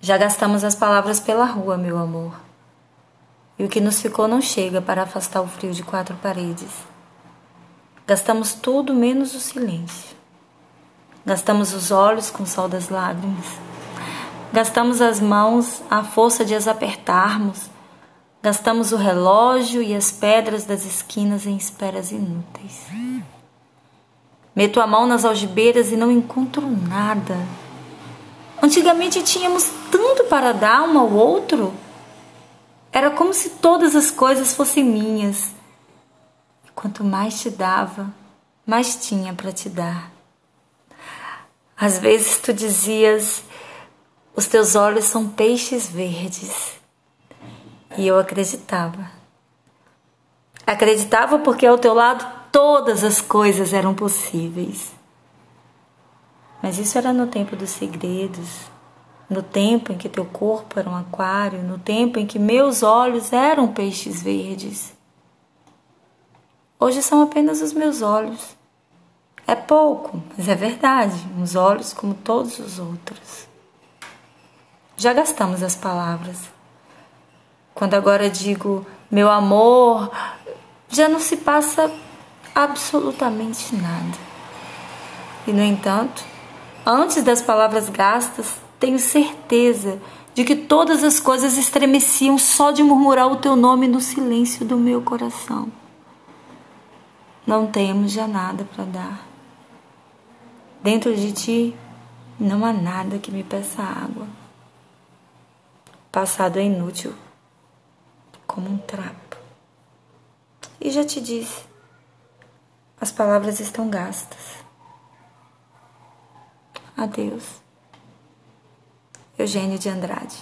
Já gastamos as palavras pela rua, meu amor. E o que nos ficou não chega para afastar o frio de quatro paredes. Gastamos tudo menos o silêncio. Gastamos os olhos com o sol das lágrimas. Gastamos as mãos à força de as apertarmos. Gastamos o relógio e as pedras das esquinas em esperas inúteis. Meto a mão nas algibeiras e não encontro nada. Antigamente tínhamos tanto para dar um ao outro. Era como se todas as coisas fossem minhas. E quanto mais te dava, mais tinha para te dar. Às vezes tu dizias: os teus olhos são peixes verdes. E eu acreditava. Acreditava porque ao teu lado todas as coisas eram possíveis. Mas isso era no tempo dos segredos, no tempo em que teu corpo era um aquário, no tempo em que meus olhos eram peixes verdes. Hoje são apenas os meus olhos. É pouco, mas é verdade, uns olhos como todos os outros. Já gastamos as palavras. Quando agora digo meu amor, já não se passa absolutamente nada. E no entanto, Antes das palavras gastas, tenho certeza de que todas as coisas estremeciam só de murmurar o teu nome no silêncio do meu coração. Não temos já nada para dar. Dentro de ti não há nada que me peça água. O passado é inútil, como um trapo. E já te disse, as palavras estão gastas. Adeus. Eugênio de Andrade.